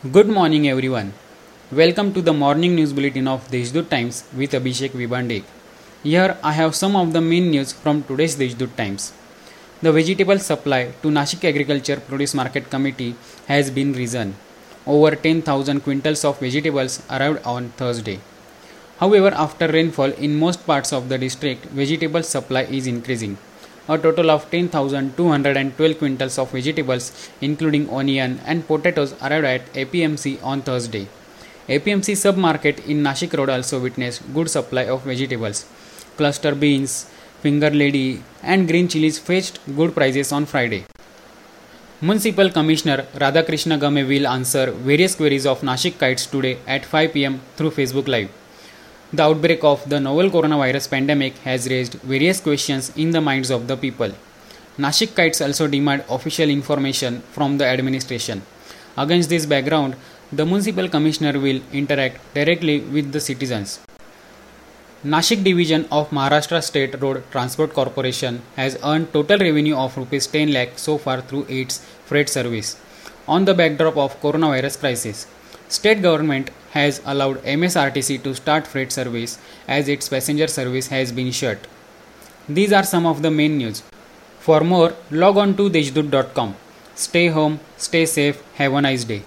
Good morning, everyone. Welcome to the morning news bulletin of Deshdoot Times with Abhishek Vibande. Here I have some of the main news from today's Deshdoot Times. The vegetable supply to Nashik Agriculture Produce Market Committee has been risen. Over 10,000 quintals of vegetables arrived on Thursday. However, after rainfall in most parts of the district, vegetable supply is increasing a total of 10,212 quintals of vegetables, including onion and potatoes, arrived at APMC on Thursday. APMC submarket in Nashik Road also witnessed good supply of vegetables. Cluster beans, finger lady, and green chilies fetched good prices on Friday. Municipal Commissioner Radhakrishna Game will answer various queries of Nashikites today at 5 pm through Facebook Live. The outbreak of the novel coronavirus pandemic has raised various questions in the minds of the people. Nashikites also demand official information from the administration. Against this background, the municipal commissioner will interact directly with the citizens. Nashik division of Maharashtra State Road Transport Corporation has earned total revenue of rupees 10 lakh so far through its freight service. On the backdrop of coronavirus crisis, state government has allowed MSRTC to start freight service as its passenger service has been shut. These are some of the main news. For more, log on to deshdoot.com. Stay home, stay safe, have a nice day.